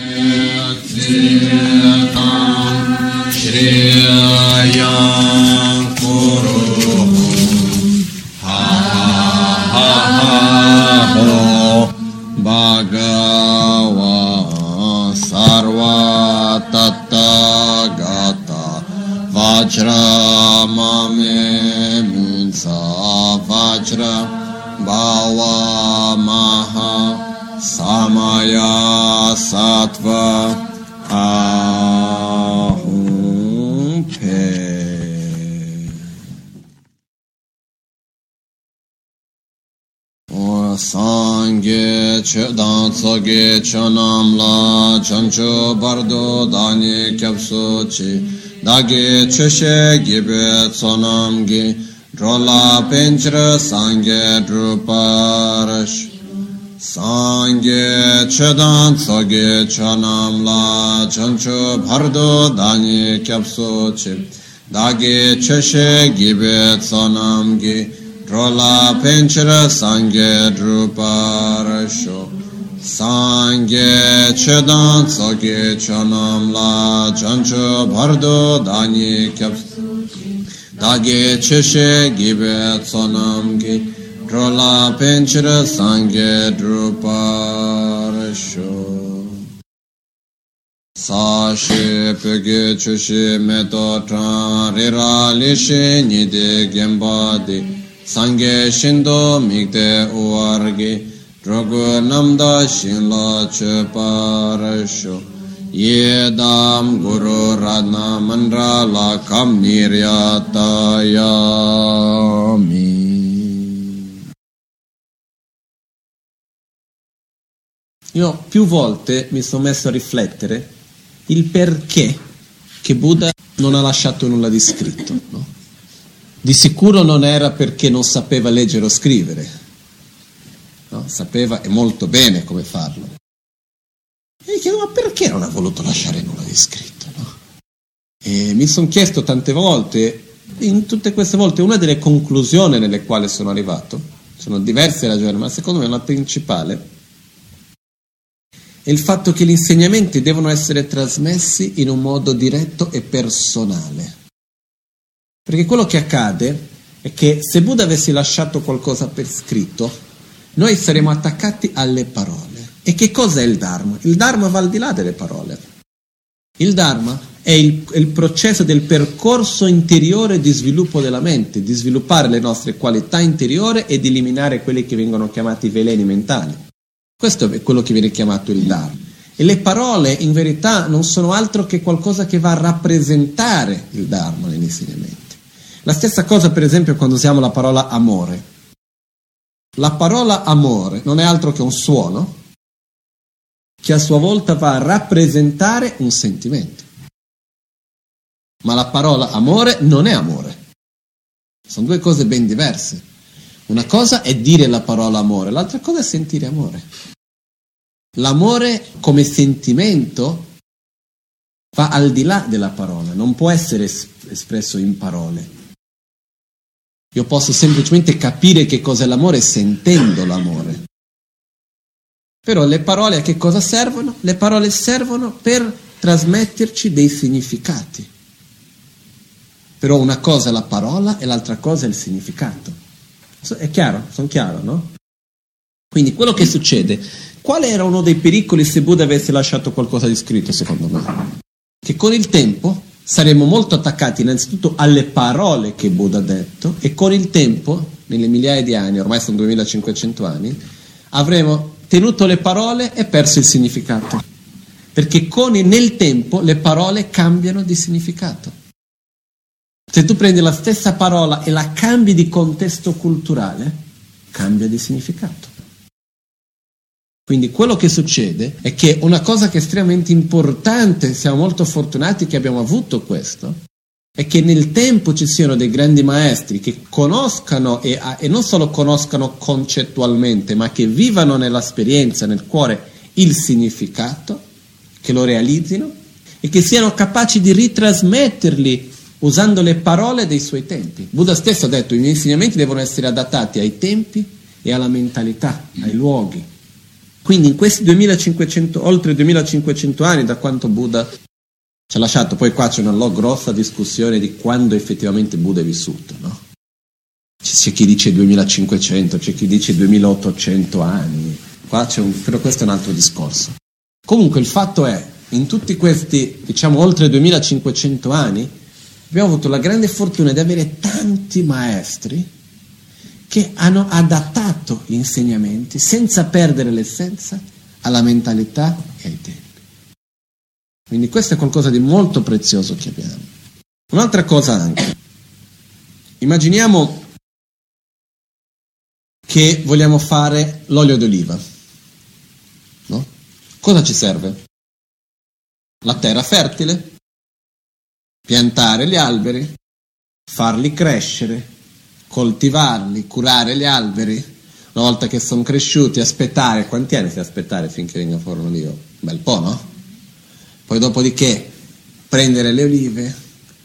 Active. Tsoge chonam la chancho bardo dani kyapso chi. Dagi cheshe gibe tsonam gi drola penchra sangye druparash. Sangye chedan tsoge chonam la chancho bardo dani kyapso chi. Dagi cheshe gibe tsonam gi drola penchra sangye druparasho Sangye chedan tsogye chanam la chancho bardo dani kyaps dage cheshe gibe tsonam gi. Drola penchira sangye druparasho sa she pege chushe meto tran rira lishe nide gemba di sangye shindo migde uargi Drogo namda shinla che parasho Ye dam guru radna mandra la kam niryatayami Io più volte mi sono messo a riflettere il perché che Buddha non ha lasciato nulla di scritto. No? Di sicuro non era perché non sapeva leggere o scrivere, no? sapeva e molto bene come farlo. E mi chiedo, ma perché non ha voluto lasciare nulla di scritto? No? E mi sono chiesto tante volte, in tutte queste volte, una delle conclusioni nelle quali sono arrivato, sono diverse ragioni, ma secondo me la principale è il fatto che gli insegnamenti devono essere trasmessi in un modo diretto e personale. Perché quello che accade è che se Buddha avesse lasciato qualcosa per scritto, noi saremo attaccati alle parole. E che cosa è il Dharma? Il Dharma va al di là delle parole. Il Dharma è il, è il, processo del percorso interiore di sviluppo della mente, di sviluppare le nostre qualità interiori e di eliminare quelli che vengono chiamati veleni mentali. Questo è quello che viene chiamato il Dharma. E le parole in verità non sono altro che qualcosa che va a rappresentare il Dharma negli insegnamenti. La stessa cosa per esempio quando usiamo la parola amore. La parola amore non è altro che un suono che a sua volta va a rappresentare un sentimento. Ma la parola amore non è amore. Sono due cose ben diverse. Una cosa è dire la parola amore, l'altra cosa è sentire amore. L'amore come sentimento va al di là della parola, non può essere espresso in parole. Io posso semplicemente capire che cos'è l'amore sentendo l'amore. Però le parole a che cosa servono? Le parole servono per trasmetterci dei significati. Però una cosa è la parola e l'altra cosa è il significato. È chiaro? Sono chiaro, no? Quindi quello che succede, qual era uno dei pericoli se Buddha avesse lasciato qualcosa di scritto, secondo me? Che con il tempo saremo molto attaccati innanzitutto alle parole che Buddha ha detto e con il tempo, nelle migliaia di anni, ormai sono 2500 anni, avremo tenuto le parole e perso il significato. Perché con, nel tempo le parole cambiano di significato. Se tu prendi la stessa parola e la cambi di contesto culturale, cambia di significato. Quindi quello che succede è che una cosa che è estremamente importante, siamo molto fortunati che abbiamo avuto questo, è che nel tempo ci siano dei grandi maestri che conoscano e, e non solo conoscano concettualmente, ma che vivano nell'esperienza, nel cuore, il significato, che lo realizzino e che siano capaci di ritrasmetterli usando le parole dei suoi tempi. Buddha stesso ha detto che i miei insegnamenti devono essere adattati ai tempi e alla mentalità, ai luoghi Quindi in questi 2500, oltre 2500 anni da quanto Buddha ci ha lasciato, poi qua c'è una grossa discussione di quando effettivamente Buddha è vissuto, no? C'è chi dice 2500, c'è chi dice 2800 anni, qua c'è un, però questo è un altro discorso. Comunque il fatto è, in tutti questi, diciamo, oltre 2500 anni, abbiamo avuto la grande fortuna di avere tanti maestri che hanno adattato gli insegnamenti senza perdere l'essenza alla mentalità e ai tempi. Quindi questo è qualcosa di molto prezioso che abbiamo. Un'altra cosa anche. Immaginiamo che vogliamo fare l'olio d'oliva. No? Cosa ci serve? La terra fertile, piantare gli alberi, farli crescere, coltivarli, curare gli alberi, una volta che sono cresciuti, aspettare, quanti anni si aspettare finché venga fuori un olivo? Un bel po', no? Poi dopodiché prendere le olive,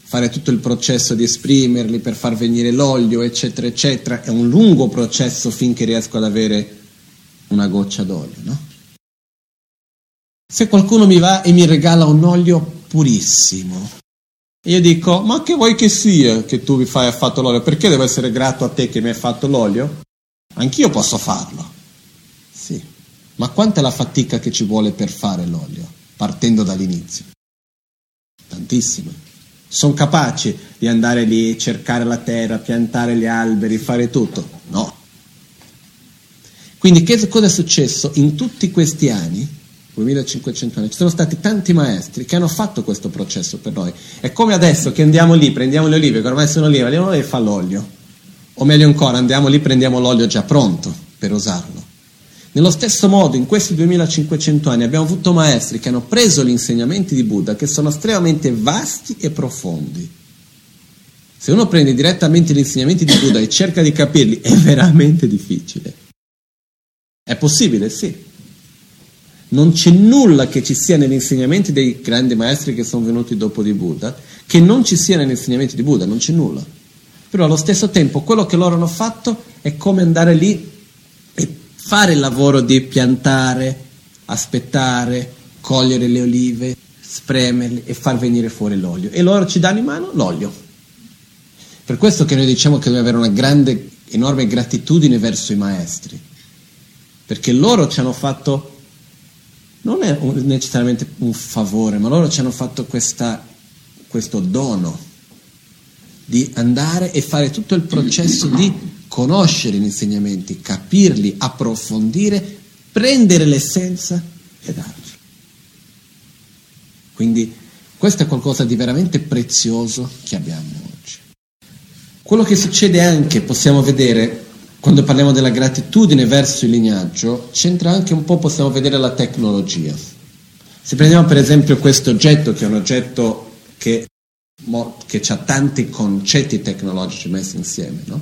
fare tutto il processo di esprimerli per far venire l'olio, eccetera, eccetera, è un lungo processo finché riesco ad avere una goccia d'olio, no? Se qualcuno mi va e mi regala un olio purissimo, io dico, ma che vuoi che sia che tu mi fai a fatto l'olio? Perché devo essere grato a te che mi hai fatto l'olio? Anch'io posso farlo. Sì, ma quanta è la fatica che ci vuole per fare l'olio, partendo dall'inizio? Tantissima. Sono capaci di andare lì, cercare la terra, piantare gli alberi, fare tutto? No. Quindi che cosa è successo in tutti questi anni? 2500 anni, ci sono stati tanti maestri che hanno fatto questo processo per noi. È come adesso che andiamo lì, prendiamo le olive, che ormai sono olive, andiamo lì e fa l'olio. O meglio ancora, andiamo lì, prendiamo l'olio già pronto per usarlo. Nello stesso modo, in questi 2500 anni abbiamo avuto maestri che hanno preso gli insegnamenti di Buddha che sono estremamente vasti e profondi. Se uno prende direttamente gli insegnamenti di Buddha e cerca di capirli, è veramente difficile. È possibile, sì, non c'è nulla che ci sia negli insegnamenti dei grandi maestri che sono venuti dopo di Buddha, che non ci sia negli insegnamenti di Buddha, non c'è nulla. Però allo stesso tempo quello che loro hanno fatto è come andare lì e fare il lavoro di piantare, aspettare, cogliere le olive, spremerle e far venire fuori l'olio. E loro ci danno in mano l'olio. Per questo che noi diciamo che dobbiamo avere una grande, enorme gratitudine verso i maestri, perché loro ci hanno fatto non è un, necessariamente un favore, ma loro ci hanno fatto questa, questo dono di andare e fare tutto il processo di conoscere gli insegnamenti, capirli, approfondire, prendere l'essenza e darci. Quindi questo è qualcosa di veramente prezioso che abbiamo oggi. Quello che succede anche, possiamo vedere, quando parliamo della gratitudine verso il lignaggio, c'entra anche un po', possiamo vedere la tecnologia. Se prendiamo per esempio questo oggetto, che è un oggetto che, che ha tanti concetti tecnologici messi insieme, no?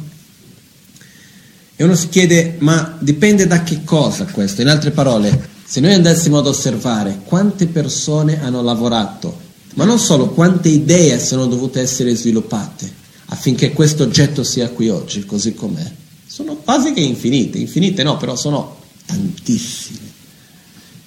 E uno si chiede, ma dipende da che cosa questo? In altre parole, se noi andassimo ad osservare quante persone hanno lavorato, ma non solo, quante idee sono dovute essere sviluppate affinché questo oggetto sia qui oggi, così com'è, quasi che infinite, infinite no, però sono tantissime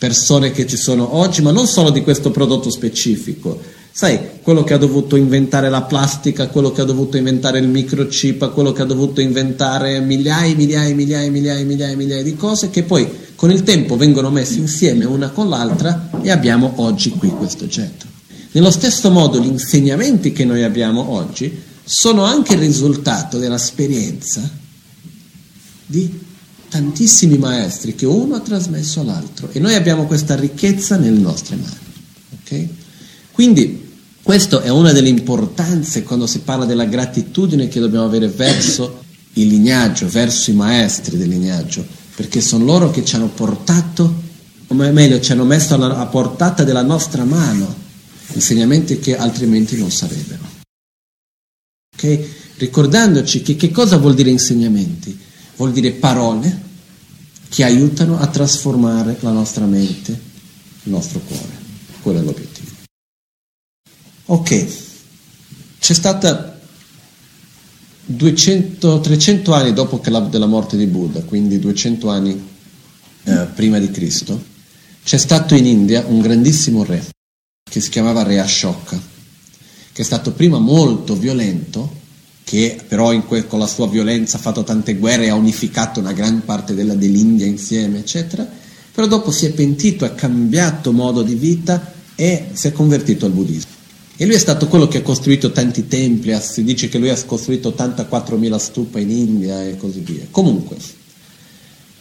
persone che ci sono oggi, ma non solo di questo prodotto specifico. Sai, quello che ha dovuto inventare la plastica, quello che ha dovuto inventare il microchip, quello che ha dovuto inventare migliaia, migliaia, migliaia, migliaia, migliaia, migliaia di cose che poi con il tempo vengono messe insieme una con l'altra e abbiamo oggi qui questo oggetto. Nello stesso modo gli insegnamenti che noi abbiamo oggi sono anche il risultato dell'esperienza di tantissimi maestri che uno ha trasmesso all'altro e noi abbiamo questa ricchezza nelle nostre mani. Okay? Quindi questa è una delle importanze quando si parla della gratitudine che dobbiamo avere verso il lignaggio, verso i maestri del lignaggio, perché sono loro che ci hanno portato, o meglio, ci hanno messo alla, a portata della nostra mano insegnamenti che altrimenti non sarebbero. Okay? Ricordandoci che, che cosa vuol dire insegnamenti? Vuol dire parole che aiutano a trasformare la nostra mente, il nostro cuore. Quello è l'obiettivo. Ok, c'è stata 200, 300 anni dopo la, della morte di Buddha, quindi 200 anni eh, prima di Cristo, c'è stato in India un grandissimo re che si chiamava Re Ashoka, che è stato prima molto violento, che però que- con la sua violenza ha fatto tante guerre e ha unificato una gran parte della, dell'India insieme, eccetera, però dopo si è pentito, ha cambiato modo di vita e si è convertito al buddismo. E lui è stato quello che ha costruito tanti templi, si dice che lui ha costruito 84.000 stupa in India e così via. Comunque,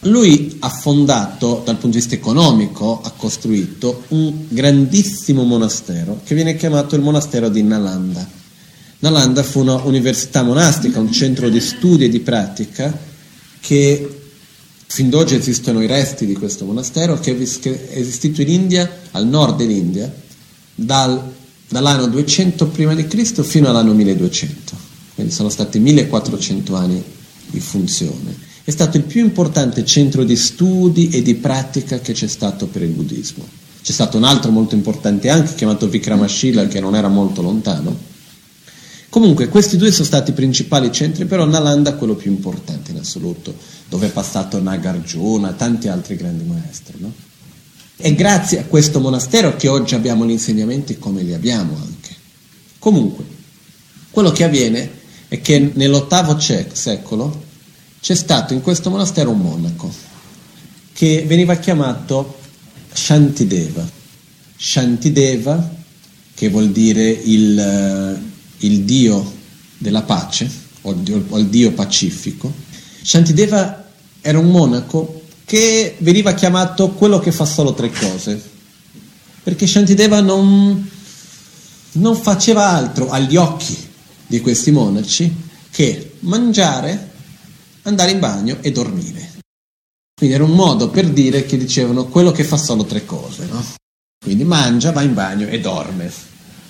lui ha fondato, dal punto di vista economico, ha costruito un grandissimo monastero che viene chiamato il monastero di Nalanda. Nalanda fu un'università monastica, un centro di studi e di pratica che fin d'oggi esistono i resti di questo monastero che è esistito in India, al nord dell'India, dal dall'anno 200 prima fino all'anno 1200, quindi sono stati 1400 anni di funzione. È stato il più importante centro di studi e di pratica che c'è stato per il buddismo. C'è stato un altro molto importante anche chiamato Vikramashila che non era molto lontano. Comunque questi due sono stati i principali centri, però Nalanda è quello più importante in assoluto, dove è passato Nagarjuna, tanti altri grandi maestri. No? È grazie a questo monastero che oggi abbiamo gli insegnamenti come li abbiamo anche. Comunque, quello che avviene è che nell'ottavo secolo c'è stato in questo monastero un monaco che veniva chiamato Shantideva. Shantideva, che vuol dire il, il dio della pace, o il dio pacifico. Shantideva era un monaco che veniva chiamato quello che fa solo tre cose, perché Shantideva non, non faceva altro agli occhi di questi monaci che mangiare, andare in bagno e dormire. Quindi era un modo per dire che dicevano quello che fa solo tre cose, no? Quindi mangia, va in bagno e dorme,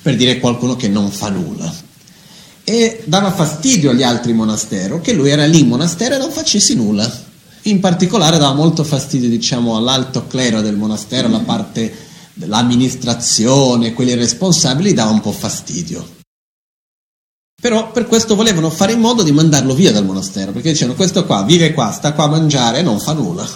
per dire qualcuno che non fa nulla. E dava fastidio agli altri monasteri che lui era lì in monastero e non facessi nulla. In particolare dava molto fastidio diciamo, all'alto clero del monastero, la parte dell'amministrazione, quelli responsabili, dava un po' fastidio. Però per questo volevano fare in modo di mandarlo via dal monastero, perché dicevano questo qua vive qua, sta qua a mangiare e non fa nulla.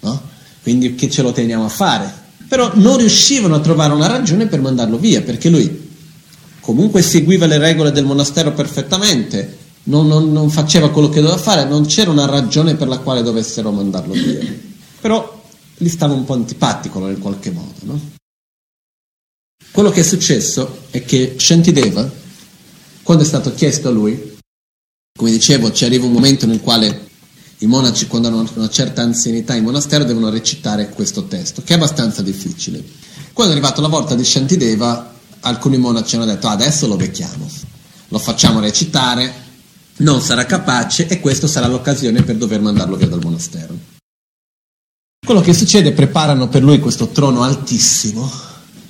No? Quindi che ce lo teniamo a fare? Però non riuscivano a trovare una ragione per mandarlo via, perché lui comunque seguiva le regole del monastero perfettamente, non, non, non, faceva quello che doveva fare, non c'era una ragione per la quale dovessero mandarlo via. Però gli stava un po' antipatico in qualche modo. No? Quello che è successo è che Shantideva, quando è stato chiesto a lui, come dicevo, ci arriva un momento nel quale i monaci, quando hanno una certa anzianità in monastero, devono recitare questo testo, che è abbastanza difficile. Quando è arrivata la volta di Shantideva, alcuni monaci hanno detto ah, adesso lo becchiamo, lo facciamo recitare, non sarà capace e questa sarà l'occasione per dover mandarlo via dal monastero. Quello che succede, preparano per lui questo trono altissimo,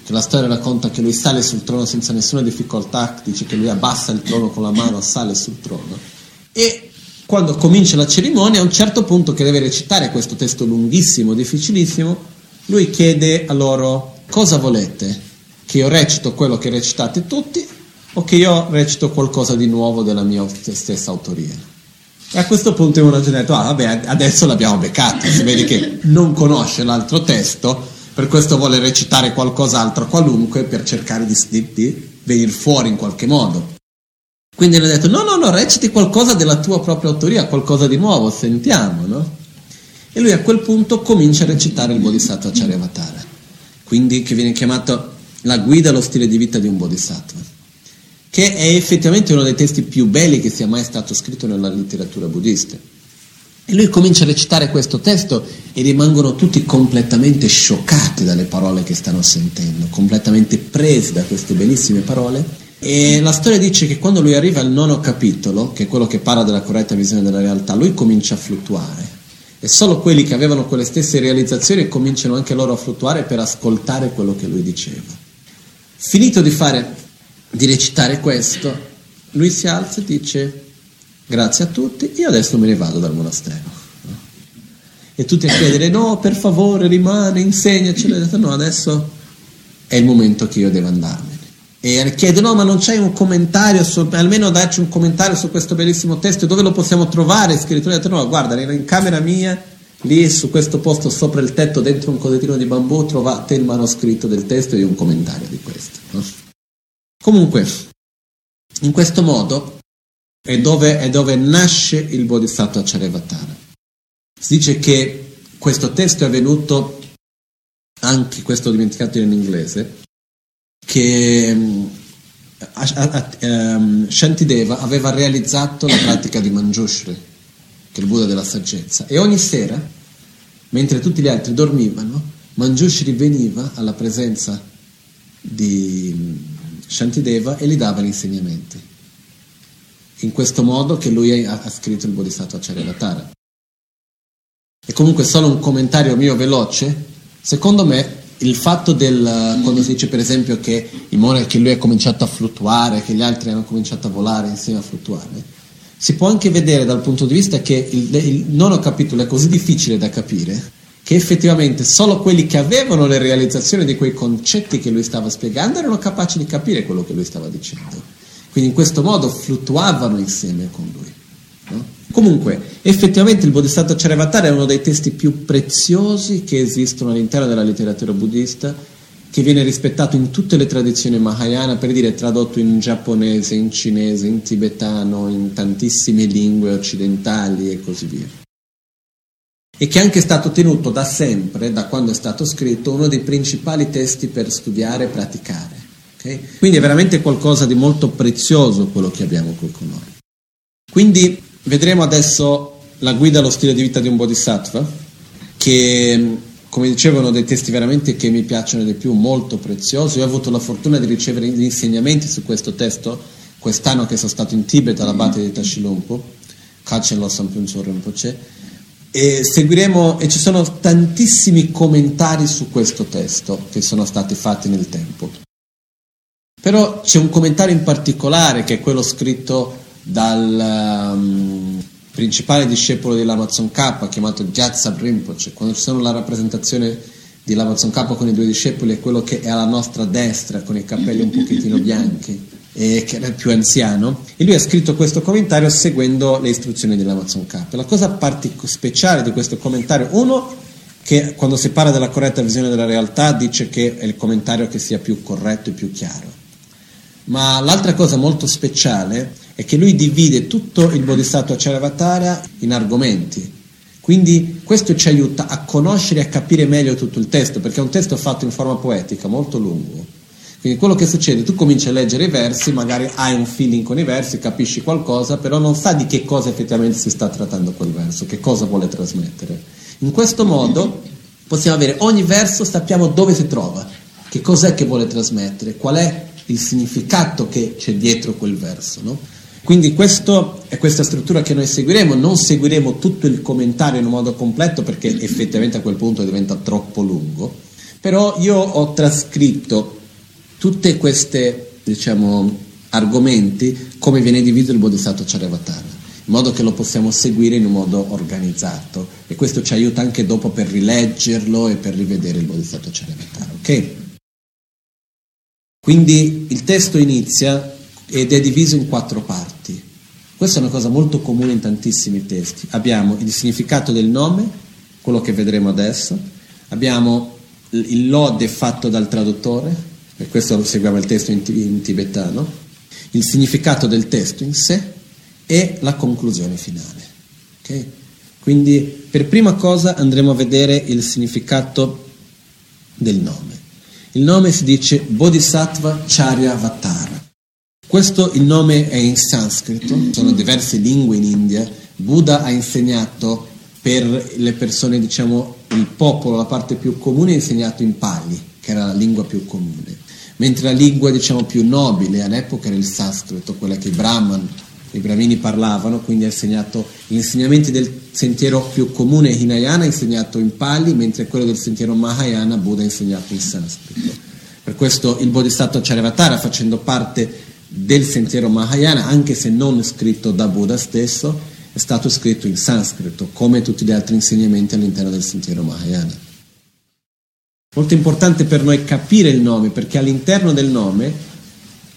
che la storia racconta che lui sale sul trono senza nessuna difficoltà, dice che lui abbassa il trono con la mano, sale sul trono e quando comincia la cerimonia, a un certo punto che deve recitare questo testo lunghissimo, difficilissimo, lui chiede a loro cosa volete? Che io recito quello che recitate tutti o che io recito qualcosa di nuovo della mia stessa autoria. E a questo punto uno ha detto, ah vabbè, adesso l'abbiamo beccato, si vede che non conosce l'altro testo, per questo vuole recitare qualcos'altro qualunque per cercare di, di, di venire fuori in qualche modo. Quindi hanno detto, no, no, no, reciti qualcosa della tua propria autoria, qualcosa di nuovo, sentiamo, no? E lui a quel punto comincia a recitare il Bodhisattva Charyavatara, quindi che viene chiamato la guida allo stile di vita di un Bodhisattva che è effettivamente uno dei testi più belli che sia mai stato scritto nella letteratura buddista. E lui comincia a recitare questo testo e rimangono tutti completamente scioccati dalle parole che stanno sentendo, completamente presi da queste bellissime parole. E la storia dice che quando lui arriva al nono capitolo, che è quello che parla della corretta visione della realtà, lui comincia a fluttuare. E solo quelli che avevano quelle stesse realizzazioni cominciano anche loro a fluttuare per ascoltare quello che lui diceva. Finito di fare di recitare questo, lui si alza e dice grazie a tutti, io adesso me ne vado dal monastero. E tutti a chiedere no, per favore rimane, insegnaci. E detto no, adesso è il momento che io devo andarmene. E chiede no, ma non c'è un commentario, su, almeno darci un commentario su questo bellissimo testo, dove lo possiamo trovare scritto? E ho detto no, guarda, era in camera mia, lì su questo posto sopra il tetto, dentro un codetino di bambù, trovate il manoscritto del testo e un commentario di questo. No? Comunque, in questo modo è dove, è dove nasce il Bodhisattva Charyavatara. Si dice che questo testo è venuto, anche questo dimenticato in inglese, che um, Shantideva aveva realizzato la pratica di Manjushri, che è il Buddha della saggezza, e ogni sera, mentre tutti gli altri dormivano, Manjushri veniva alla presenza di Shantideva e gli dava gli insegnamenti. In questo modo che lui ha, scritto il Bodhisattva Charyavatara. E comunque solo un commentario mio veloce, secondo me il fatto del, quando si dice per esempio che, che lui ha cominciato a fluttuare, che gli altri hanno cominciato a volare insieme a fluttuare, si può anche vedere dal punto di vista che il, il nono capitolo è così difficile da capire che effettivamente solo quelli che avevano le realizzazioni di quei concetti che lui stava spiegando erano capaci di capire quello che lui stava dicendo. Quindi in questo modo fluttuavano insieme con lui. No? Comunque, effettivamente il Bodhisattva Charyavatara è uno dei testi più preziosi che esistono all'interno della letteratura buddista, che viene rispettato in tutte le tradizioni Mahayana, per dire tradotto in giapponese, in cinese, in tibetano, in tantissime lingue occidentali e così via e che è anche stato tenuto da sempre, da quando è stato scritto, uno dei principali testi per studiare e praticare. Okay? Quindi è veramente qualcosa di molto prezioso quello che abbiamo qui con noi. Quindi vedremo adesso la guida allo stile di vita di un bodhisattva, che come dicevo è uno dei testi veramente che mi piacciono di più, molto prezioso. Io ho avuto la fortuna di ricevere gli insegnamenti su questo testo quest'anno che sono stato in Tibet all'abate di Tashilumpo, Kachen Losam Pyunso Rinpoche, e seguiremo, e ci sono tantissimi commentari su questo testo che sono stati fatti nel tempo. Però c'è un commentario in particolare che è quello scritto dal um, principale discepolo dell'Amazon K, chiamato Gyatsa Rinpoche. Quando ci sono la rappresentazione di L'Amazon K con i due discepoli, è quello che è alla nostra destra, con i capelli un pochettino bianchi eh, che era più anziano, e lui ha scritto questo commentario seguendo le istruzioni dell'Amazon K. La cosa partic- speciale di questo commentario, uno, che quando si parla della corretta visione della realtà dice che è il commentario che sia più corretto e più chiaro. Ma l'altra cosa molto speciale è che lui divide tutto il Bodhisattva Charyavatara in argomenti. Quindi questo ci aiuta a conoscere e a capire meglio tutto il testo, perché è un testo fatto in forma poetica, molto lungo quindi quello che succede, tu cominci a leggere i versi, magari hai un feeling con i versi, capisci qualcosa, però non sa di che cosa effettivamente si sta trattando quel verso, che cosa vuole trasmettere. In questo modo possiamo avere ogni verso, sappiamo dove si trova, che cos'è che vuole trasmettere, qual è il significato che c'è dietro quel verso. No? Quindi questo è questa struttura che noi seguiremo, non seguiremo tutto il commentario in un modo completo perché effettivamente a quel punto diventa troppo lungo, però io ho trascritto tutte queste diciamo, argomenti come viene diviso il Bodhisattva Charyavatara, in modo che lo possiamo seguire in un modo organizzato e questo ci aiuta anche dopo per rileggerlo e per rivedere il Bodhisattva Charyavatara. Ok? Quindi il testo inizia ed è diviso in quattro parti. Questa è una cosa molto comune in tantissimi testi. Abbiamo il significato del nome, quello che vedremo adesso, abbiamo il lode fatto dal traduttore, e questo seguiamo il testo in, in tibetano, il significato del testo in sé e la conclusione finale. Okay? Quindi per prima cosa andremo a vedere il significato del nome. Il nome si dice Bodhisattva Charya Vatara. Questo il nome è in sanscrito, sono diverse lingue in India. Buddha ha insegnato per le persone, diciamo, il popolo, la parte più comune, ha insegnato in Pali, che era la lingua più comune mentre la lingua diciamo, più nobile all'epoca era il sanscrito, quella che i brahman, i brahmini parlavano, quindi ha insegnato gli insegnamenti del sentiero più comune Hinayana ha insegnato in Pali, mentre quello del sentiero Mahayana Buddha ha insegnato in sanscrito. Per questo il Bodhisattva Charyavatara, facendo parte del sentiero Mahayana, anche se non scritto da Buddha stesso, è stato scritto in sanscrito, come tutti gli altri insegnamenti all'interno del sentiero Mahayana. Molto importante per noi capire il nome, perché all'interno del nome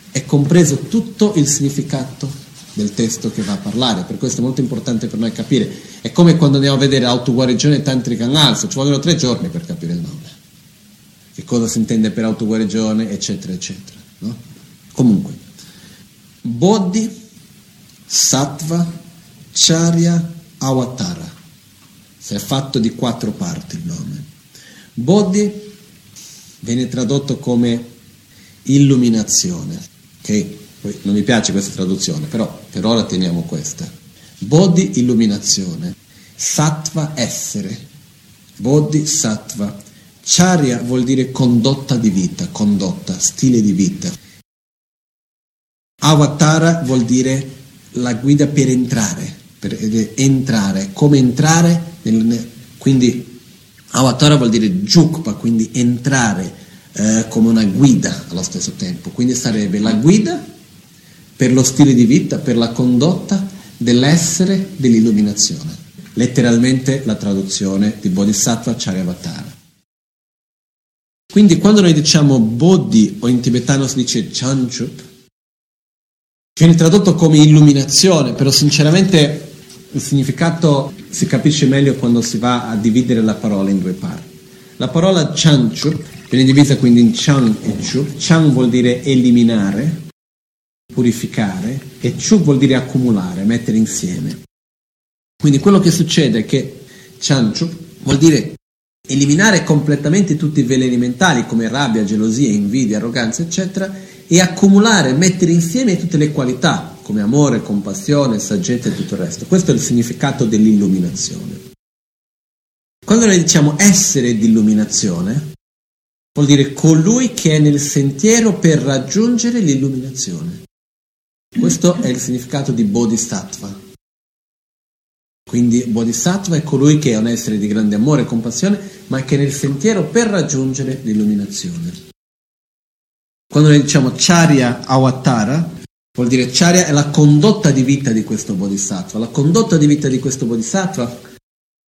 è compreso tutto il significato del testo che va a parlare, per questo è molto importante per noi capire. È come quando andiamo a vedere autoguarigione tantrica analsa, ci vogliono tre giorni per capire il nome, che cosa si intende per autoguarigione, eccetera, eccetera. No? Comunque, Bodhi, Sattva, Charya, Avatara. Se è fatto di quattro parti il nome. Bodhi viene tradotto come illuminazione. Ok? Poi non mi piace questa traduzione, però per ora teniamo questa. Bodhi, illuminazione. Sattva, essere. Bodhi, sattva. Charya vuol dire condotta di vita, condotta, stile di vita. Avatara vuol dire la guida per entrare, per entrare, come entrare, nel, quindi Avatara vuol dire Jukpa, quindi entrare eh, come una guida allo stesso tempo, quindi sarebbe la guida per lo stile di vita, per la condotta dell'essere, dell'illuminazione. Letteralmente la traduzione di Bodhisattva Charyavatara. Quindi quando noi diciamo Bodhi o in tibetano si dice Chanchup, viene tradotto come illuminazione, però sinceramente il significato si capisce meglio quando si va a dividere la parola in due parti. La parola Chanchup viene divisa quindi in Chan e Chup. Chan vuol dire eliminare, purificare e Chup vuol dire accumulare, mettere insieme. Quindi quello che succede è che Chanchup vuol dire eliminare completamente tutti i veleni mentali come rabbia, gelosia, invidia, arroganza, eccetera, e accumulare, mettere insieme tutte le qualità come amore, compassione, saggezza e tutto il resto. Questo è il significato dell'illuminazione. Quando noi diciamo essere d'illuminazione, vuol dire colui che è nel sentiero per raggiungere l'illuminazione. Questo è il significato di Bodhisattva. Quindi Bodhisattva è colui che è un essere di grande amore e compassione, ma che è nel sentiero per raggiungere l'illuminazione. Quando noi diciamo Charya Avatara, vuol dire Charya è la condotta di vita di questo Bodhisattva. La condotta di vita di questo Bodhisattva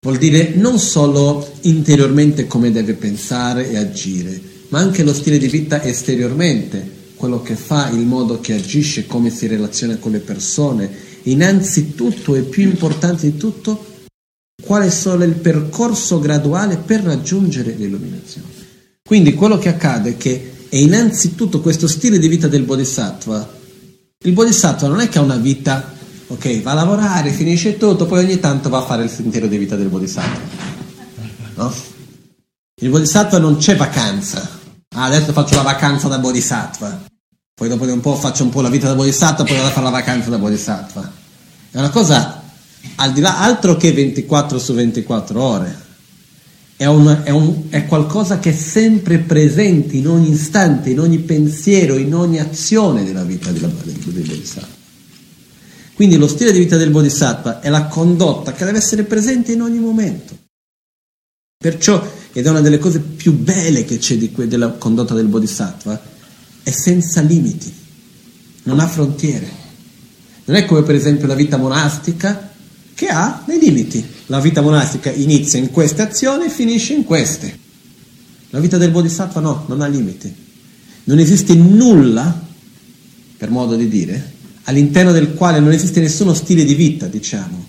vuol dire non solo interiormente come deve pensare e agire, ma anche lo stile di vita esteriormente, quello che fa, il modo che agisce, come si relaziona con le persone. Innanzitutto e più importante di tutto, quale è solo il percorso graduale per raggiungere l'illuminazione. Quindi quello che accade è che è innanzitutto questo stile di vita del Bodhisattva. Il Bodhisattva non è che ha una vita, ok, va a lavorare, finisce tutto, poi ogni tanto va a fare il sentiero di vita del Bodhisattva. No? Il Bodhisattva non c'è vacanza. Ah, adesso faccio la vacanza da Bodhisattva. Poi dopo di un po' faccio un po' la vita da Bodhisattva, poi vado a fare la vacanza da Bodhisattva. È una cosa al di là altro che 24 su 24 ore è, un, è, un, è, qualcosa che è sempre presente in ogni istante, in ogni pensiero, in ogni azione della vita della, del, del Bodhisattva. Quindi lo stile di vita del Bodhisattva è la condotta che deve essere presente in ogni momento. Perciò, ed è una delle cose più belle che c'è que, della condotta del Bodhisattva, è senza limiti, non ha frontiere. Non è come per esempio la vita monastica che ha dei limiti. La vita monastica inizia in queste azioni e finisce in queste. La vita del Bodhisattva no, non ha limiti. Non esiste nulla, per modo di dire, all'interno del quale non esiste nessuno stile di vita, diciamo,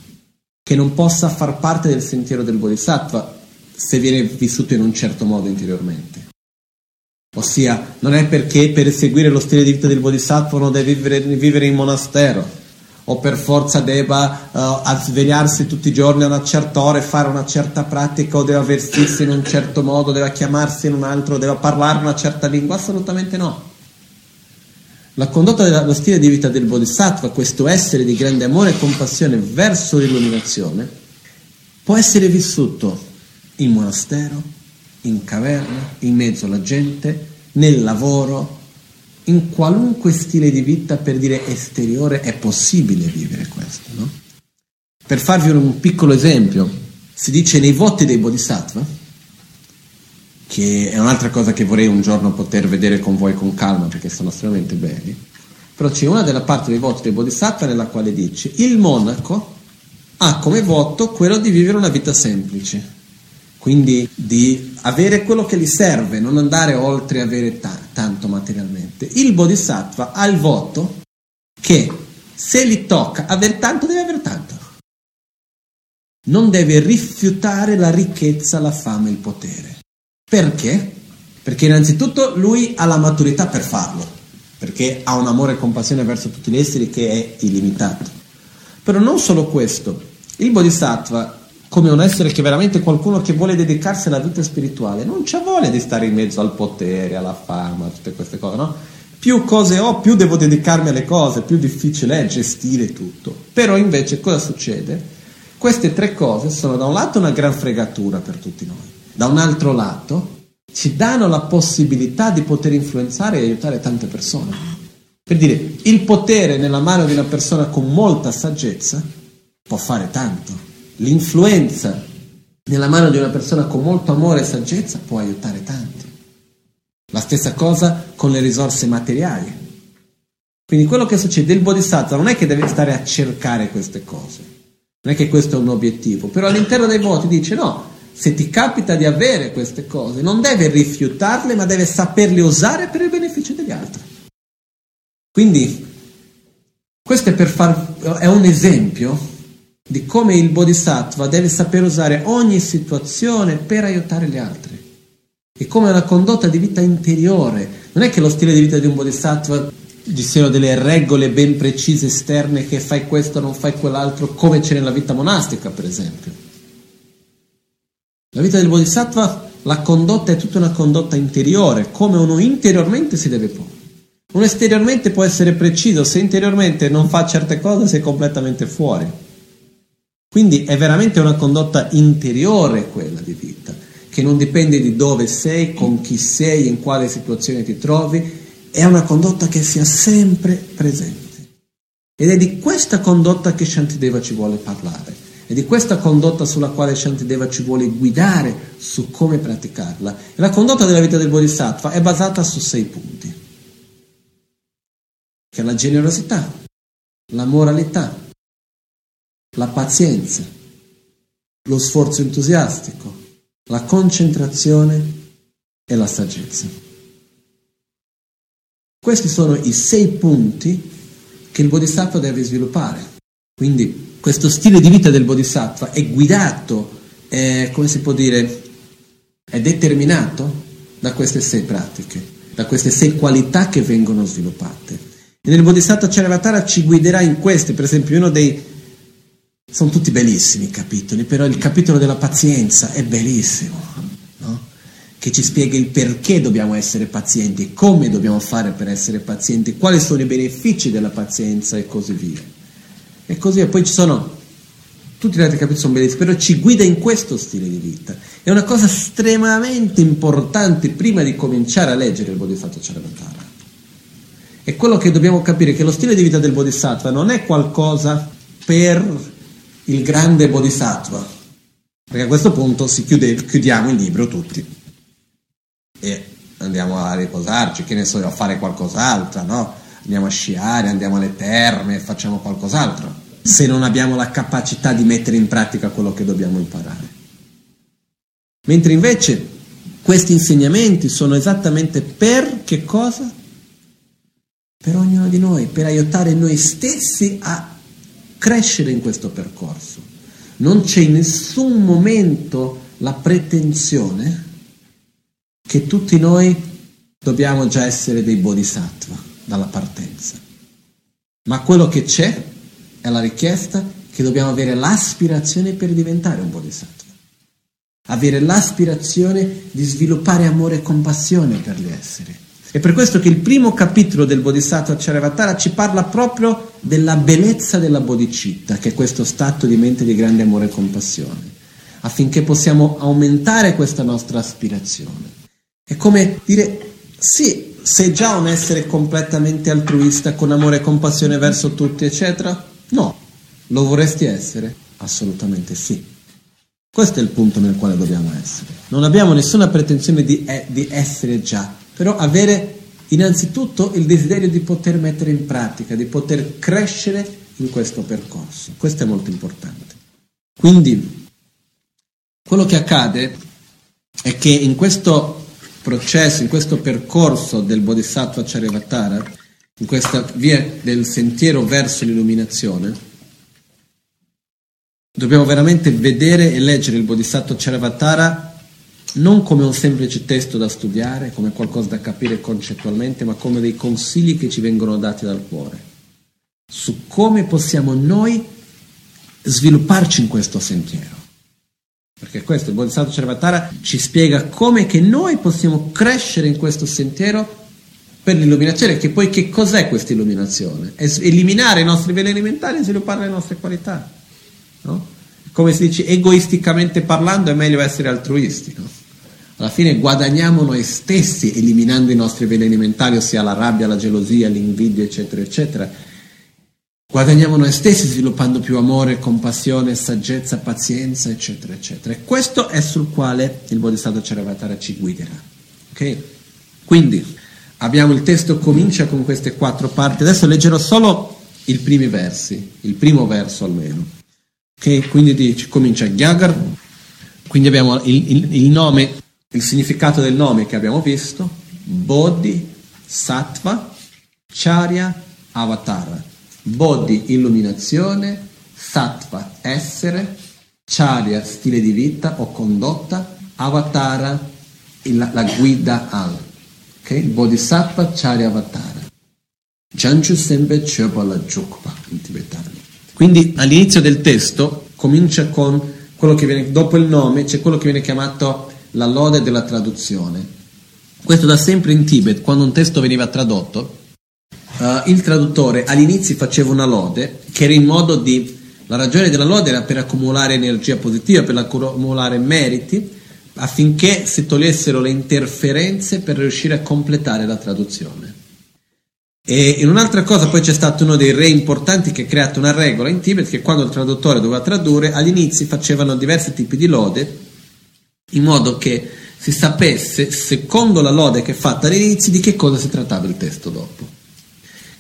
che non possa far parte del sentiero del Bodhisattva se viene vissuto in un certo modo interiormente. Ossia, non è perché per seguire lo stile di vita del Bodhisattva uno deve vivere, vivere in monastero, o per forza debba uh, svegliarsi tutti i giorni a una certa ora e fare una certa pratica o deve vestirsi in un certo modo, deve chiamarsi in un altro, deve parlare una certa lingua, assolutamente no. La condotta dello stile di vita del Bodhisattva, questo essere di grande amore e compassione verso l'illuminazione, può essere vissuto in monastero, in caverna, in mezzo alla gente, nel lavoro, in qualunque stile di vita, per dire esteriore, è possibile vivere questo. No? Per farvi un piccolo esempio, si dice nei voti dei Bodhisattva, che è un'altra cosa che vorrei un giorno poter vedere con voi con calma perché sono estremamente belli, però c'è una della parte dei voti dei Bodhisattva nella quale dice il monaco ha come voto quello di vivere una vita semplice, quindi di avere quello che gli serve, non andare oltre avere ta- tanto materialmente. Il Bodhisattva ha il voto che Se gli tocca aver tanto, deve aver tanto. Non deve rifiutare la ricchezza, la fama e il potere. Perché? Perché innanzitutto lui ha la maturità per farlo, perché ha un amore e compassione verso tutti gli esseri che è illimitato. Però non solo questo, il Bodhisattva come un essere che veramente qualcuno che vuole dedicarsi alla vita spirituale, non c'ha voglia di stare in mezzo al potere, alla fama, tutte queste cose, no? Più cose ho, più devo dedicarmi alle cose, più difficile è gestire tutto. Però invece cosa succede? Queste tre cose sono da un lato una gran fregatura per tutti noi, da un altro lato ci danno la possibilità di poter influenzare e aiutare tante persone. Per dire, il potere nella mano di una persona con molta saggezza può fare tanto l'influenza nella mano di una persona con molto amore e saggezza può aiutare tanti. La stessa cosa con le risorse materiali. Quindi quello che succede, il bodhisattva non è che deve stare a cercare queste cose, non è che questo è un obiettivo, però all'interno dei voti dice no, se ti capita di avere queste cose, non deve rifiutarle, ma deve saperle usare per il beneficio degli altri. Quindi questo è, far, è un esempio di come il bodhisattva deve saper usare ogni situazione per aiutare gli altri. E come una condotta di vita interiore. Non è che lo stile di vita di un bodhisattva ci siano delle regole ben precise esterne che fai questo, non fai quell'altro, come c'è nella vita monastica, per esempio. La vita del bodhisattva, la condotta è tutta una condotta interiore, come uno interiormente si deve porre. Uno esteriormente può essere preciso, se interiormente non fa certe cose sei completamente fuori. Quindi è veramente una condotta interiore quella di vita, che non dipende di dove sei, con chi sei, in quale situazione ti trovi, è una condotta che sia sempre presente. Ed è di questa condotta che Shantideva ci vuole parlare, è di questa condotta sulla quale Shantideva ci vuole guidare su come praticarla. E la condotta della vita del Bodhisattva è basata su sei punti, che è la generosità, la moralità, la pazienza, lo sforzo entusiastico, la concentrazione e la saggezza. Questi sono i sei punti che il Bodhisattva deve sviluppare. Quindi questo stile di vita del Bodhisattva è guidato, è, come si può dire, è determinato da queste sei pratiche, da queste sei qualità che vengono sviluppate. E nel Bodhisattva Charavatara ci guiderà in queste, per esempio uno dei sono tutti bellissimi i capitoli, però il capitolo della pazienza è bellissimo, no? che ci spiega il perché dobbiamo essere pazienti, come dobbiamo fare per essere pazienti, quali sono i benefici della pazienza e così via. E così, e poi ci sono, tutti gli altri capitoli sono bellissimi, però ci guida in questo stile di vita. È una cosa estremamente importante prima di cominciare a leggere il Bodhisattva Charavatara. È quello che dobbiamo capire, che lo stile di vita del Bodhisattva non è qualcosa per il grande bodhisattva, perché a questo punto chiude, chiudiamo il libro tutti e andiamo a riposarci, che ne so, a fare qualcos'altro, no? Andiamo a sciare, andiamo alle terme, facciamo qualcos'altro, se non abbiamo la capacità di mettere in pratica quello che dobbiamo imparare. Mentre invece questi insegnamenti sono esattamente per che cosa? Per ognuno di noi, per aiutare noi stessi a crescere in questo percorso. Non c'è in nessun momento la pretensione che tutti noi dobbiamo già essere dei bodhisattva dalla partenza. Ma quello che c'è è la richiesta che dobbiamo avere l'aspirazione per diventare un bodhisattva. Avere l'aspirazione di sviluppare amore e compassione per gli esseri è per questo che il primo capitolo del Bodhisattva Charavatara ci parla proprio della bellezza della bodhicitta, che è questo stato di mente di grande amore e compassione, affinché possiamo aumentare questa nostra aspirazione. È come dire, sì, sei già un essere completamente altruista, con amore e compassione verso tutti, eccetera? No. Lo vorresti essere? Assolutamente sì. Questo è il punto nel quale dobbiamo essere. Non abbiamo nessuna pretensione di, eh, di essere già però avere innanzitutto il desiderio di poter mettere in pratica, di poter crescere in questo percorso. Questo è molto importante. Quindi quello che accade è che in questo processo, in questo percorso del Bodhisattva Charyavatara, in questa via del sentiero verso l'illuminazione, dobbiamo veramente vedere e leggere il Bodhisattva Charavatara non come un semplice testo da studiare, come qualcosa da capire concettualmente, ma come dei consigli che ci vengono dati dal cuore, su come possiamo noi svilupparci in questo sentiero. Perché questo, il Bodhisattva Charavatara ci spiega come che noi possiamo crescere in questo sentiero per l'illuminazione, che poi che cos'è questa illuminazione? Eliminare i nostri veleni mentali e sviluppare le nostre qualità. No? Come si dice, egoisticamente parlando è meglio essere altruisti. No? Alla fine guadagniamo noi stessi eliminando i nostri veleni mentali, ossia la rabbia, la gelosia, l'invidia, eccetera, eccetera. Guadagniamo noi stessi sviluppando più amore, compassione, saggezza, pazienza, eccetera, eccetera. E questo è sul quale il Bodhisattva Charavatara ci guiderà. Okay? Quindi, abbiamo il testo comincia con queste quattro parti. Adesso leggerò solo i primi versi, il primo verso almeno. Okay? Quindi dice, comincia Gyagar, quindi abbiamo il, il, il nome il significato del nome che abbiamo visto, Bodhi, Sattva, Charya, Avatara. Bodhi, illuminazione, Sattva, essere, Charya, stile di vita o condotta, Avatara, la, la guida al. Okay? Bodhisattva, Charya, Avatara. Janchu Sembe Chöpa Jukpa in tibetano. Quindi all'inizio del testo comincia con quello che viene, dopo il nome, c'è quello che viene chiamato la lode della traduzione. Questo da sempre in Tibet, quando un testo veniva tradotto, uh, il traduttore all'inizio faceva una lode che era in modo di... La ragione della lode era per accumulare energia positiva, per accumulare meriti, affinché si togliessero le interferenze per riuscire a completare la traduzione. E in un'altra cosa poi c'è stato uno dei re importanti che ha creato una regola in Tibet che quando il traduttore doveva tradurre all'inizio facevano diversi tipi di lode in modo che si sapesse, secondo la lode che è fatta all'inizio, di che cosa si trattava il testo dopo.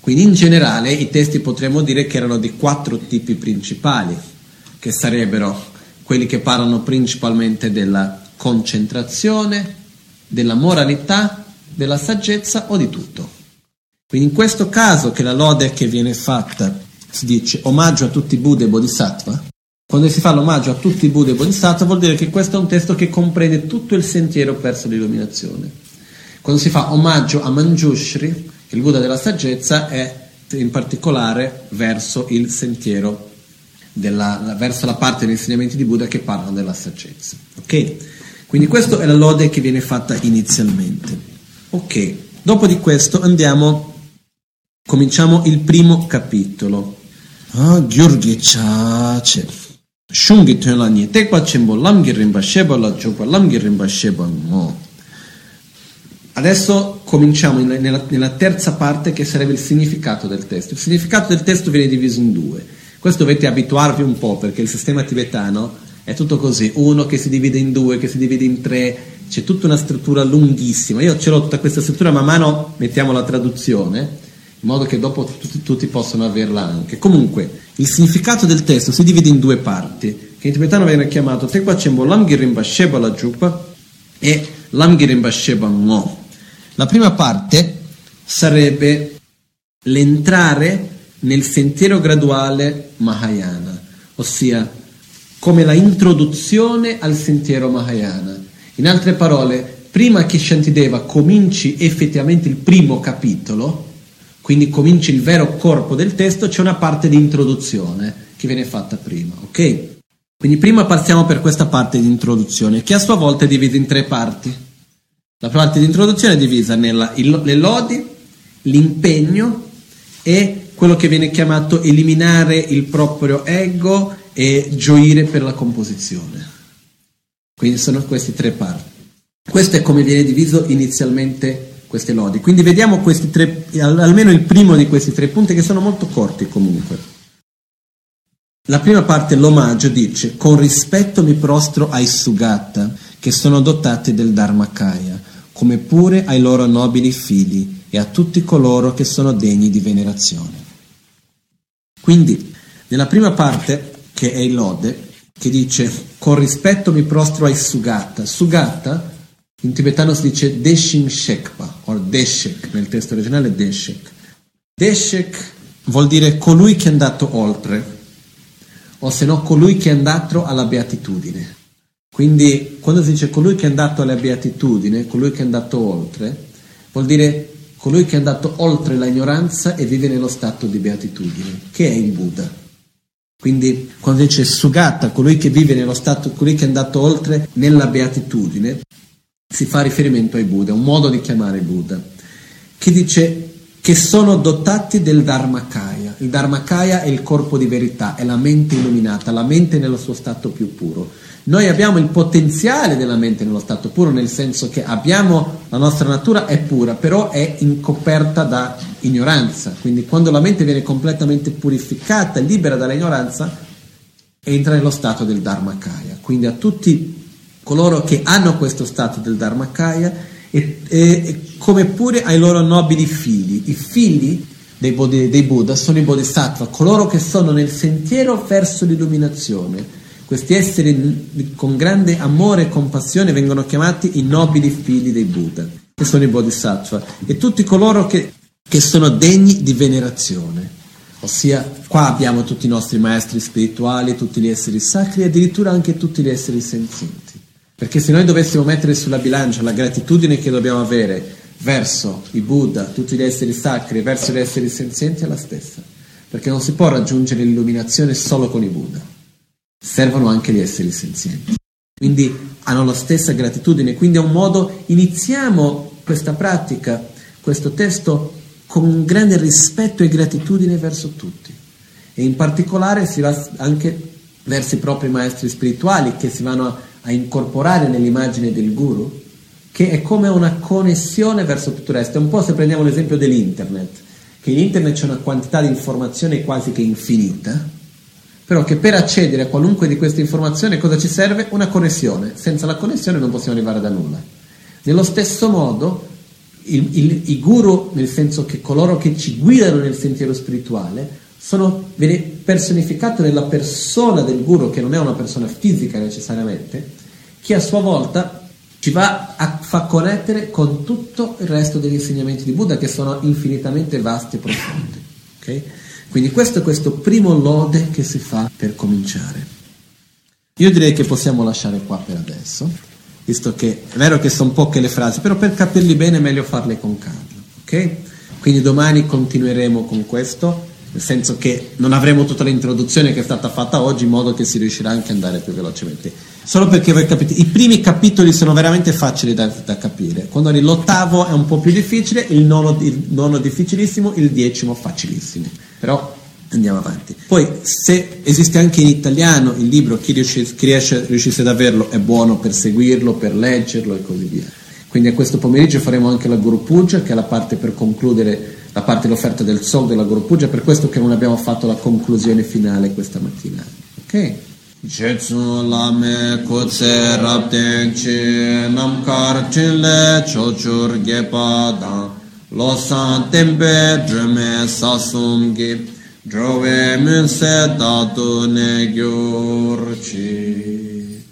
Quindi in generale i testi potremmo dire che erano di quattro tipi principali, che sarebbero quelli che parlano principalmente della concentrazione, della moralità, della saggezza o di tutto. Quindi in questo caso che la lode che viene fatta si dice omaggio a tutti i Buddha e Bodhisattva, quando si fa l'omaggio a tutti i Buddha e Bodhisattva vuol dire che questo è un testo che comprende tutto il sentiero verso l'illuminazione. Quando si fa omaggio a Manjushri, il Buddha della saggezza, è in particolare verso il sentiero, della, verso la parte degli insegnamenti di Buddha che parlano della saggezza. Ok? Quindi questa è la lode che viene fatta inizialmente. Ok, dopo di questo andiamo, cominciamo il primo capitolo. Ah, Gyurgi Chache shungi tuyanla nye tekpa chenpo lamgi rinpa sheba la chokpa lamgi rinpa sheba ngo. Adesso cominciamo nella, nella, terza parte che sarebbe il significato del testo. Il significato del testo viene diviso in due. Questo dovete abituarvi un po' perché il sistema tibetano è tutto così, uno che si divide in due, che si divide in tre, c'è tutta una struttura lunghissima. Io ce l'ho tutta questa struttura, man mano mettiamo la traduzione, in modo che dopo tutti, tutti possano averla anche. Comunque, il significato del testo si divide in due parti, che in tibetano viene chiamato Tekwa Chembo Lamgirimba Sheba la Jupa e Lamgirimba Sheba Ngo. La prima parte sarebbe l'entrare nel sentiero graduale Mahayana, ossia come la introduzione al sentiero Mahayana. In altre parole, prima che Shantideva cominci effettivamente il primo capitolo, quindi comincia il vero corpo del testo, c'è una parte di introduzione che viene fatta prima, ok? Quindi prima partiamo per questa parte di introduzione, che a sua volta è divisa in tre parti. La parte di introduzione è divisa nelle lodi, l'impegno e quello che viene chiamato eliminare il proprio ego e gioire per la composizione. Quindi sono queste tre parti. Questo è come viene diviso inizialmente queste lodi. Quindi vediamo questi tre, almeno il primo di questi tre punti che sono molto corti comunque. La prima parte, l'omaggio, dice con rispetto mi prostro ai Sugata che sono dotati del Dharmakaya, come pure ai loro nobili figli e a tutti coloro che sono degni di venerazione. Quindi, nella prima parte, che è il lode, che dice con rispetto mi prostro ai Sugata, Sugata in tibetano si dice Deshim Shekpa, o Deshek, nel testo originale Deshek. Deshek vuol dire colui che è andato oltre, o se no colui che è andato alla beatitudine. Quindi quando si dice colui che è andato alla beatitudine, colui che è andato oltre, vuol dire colui che è andato oltre la ignoranza e vive nello stato di beatitudine, che è il Buddha. Quindi quando dice Sugata, colui che vive nello stato, colui che è andato oltre nella beatitudine, si fa riferimento ai Buddha, un modo di chiamare Buddha, che dice che sono dotati del Dharmakaya. Il Dharmakaya è il corpo di verità, è la mente illuminata, la mente nello suo stato più puro. Noi abbiamo il potenziale della mente nello stato puro, nel senso che abbiamo la nostra natura è pura, però è incoperta da ignoranza. Quindi quando la mente viene completamente purificata, libera dall'ignoranza, entra nello stato del Dharmakaya. Quindi a tutti coloro che hanno questo stato del Dharmakaya e, e, come pure ai loro nobili figli. I figli dei, dei Buddha sono i Bodhisattva, coloro che sono nel sentiero verso l'illuminazione. Questi esseri con grande amore e compassione vengono chiamati i nobili figli dei Buddha, che sono i Bodhisattva, e tutti coloro che, che sono degni di venerazione. Ossia, qua abbiamo tutti i nostri maestri spirituali, tutti gli esseri sacri e addirittura anche tutti gli esseri senzienti. Perché se noi dovessimo mettere sulla bilancia la gratitudine che dobbiamo avere verso i Buddha, tutti gli esseri sacri, verso gli esseri senzienti è la stessa. Perché non si può raggiungere l'illuminazione solo con i Buddha. Servono anche gli esseri senzienti. Quindi hanno la stessa gratitudine. Quindi è un modo, iniziamo questa pratica, questo testo, con un grande rispetto e gratitudine verso tutti. E in particolare si va anche verso i propri maestri spirituali che si vanno a a incorporare nell'immagine del guru, che è come una connessione verso tutto il resto. È un po' se prendiamo l'esempio dell'internet, che in internet c'è una quantità di informazione quasi che infinita, però che per accedere a qualunque di queste informazioni cosa ci serve? Una connessione. Senza la connessione non possiamo arrivare da nulla. Nello stesso modo, il, il, i guru, nel senso che coloro che ci guidano nel sentiero spirituale, sono, viene personificato nella persona del guru, che non è una persona fisica necessariamente, che a sua volta ci va a fa connettere con tutto il resto degli insegnamenti di Buddha, che sono infinitamente vasti e profondi. Okay? Quindi questo è questo primo lode che si fa per cominciare. Io direi che possiamo lasciare qua per adesso, visto che è vero che sono poche le frasi, però per capirli bene è meglio farle con calma. Okay? Quindi domani continueremo con questo nel senso che non avremo tutta l'introduzione che è stata fatta oggi in modo che si riuscirà anche ad andare più velocemente. Solo perché voi capite, i primi capitoli sono veramente facili da, da capire, quando l'ottavo è un po' più difficile, il nono, il nono difficilissimo, il decimo facilissimo. Però andiamo avanti. Poi se esiste anche in italiano il libro, chi, riuscisse, chi riesce, riuscisse ad averlo è buono per seguirlo, per leggerlo e così via. Quindi a questo pomeriggio faremo anche la Guru Puja, che è la parte per concludere la parte dell'offerta del Sol della Guru per questo che non abbiamo fatto la conclusione finale questa mattina. Ok? Jetsu lame kutse rabden chi namkar chinle chochur gepa dan lo san tembe drume sasum gi drove munse datu ne gyur chi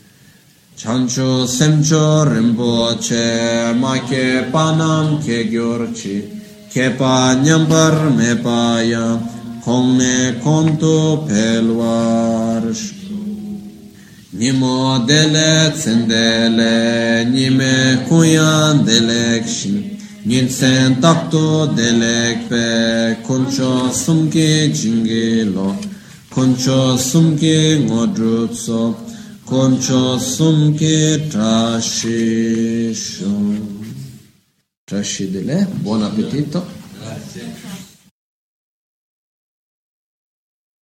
chancho semcho rimbo che ma che panam che gyur chi kepa nyambar me pa ya kongne konto pelwar. Nimo dele tsendele nime kuyan delek shin. Nin sen takto delek pe koncho sumke jinge lo. Koncho sumke ngodrutso koncho sumke trashisho Trascidile, buon appetito. Grazie.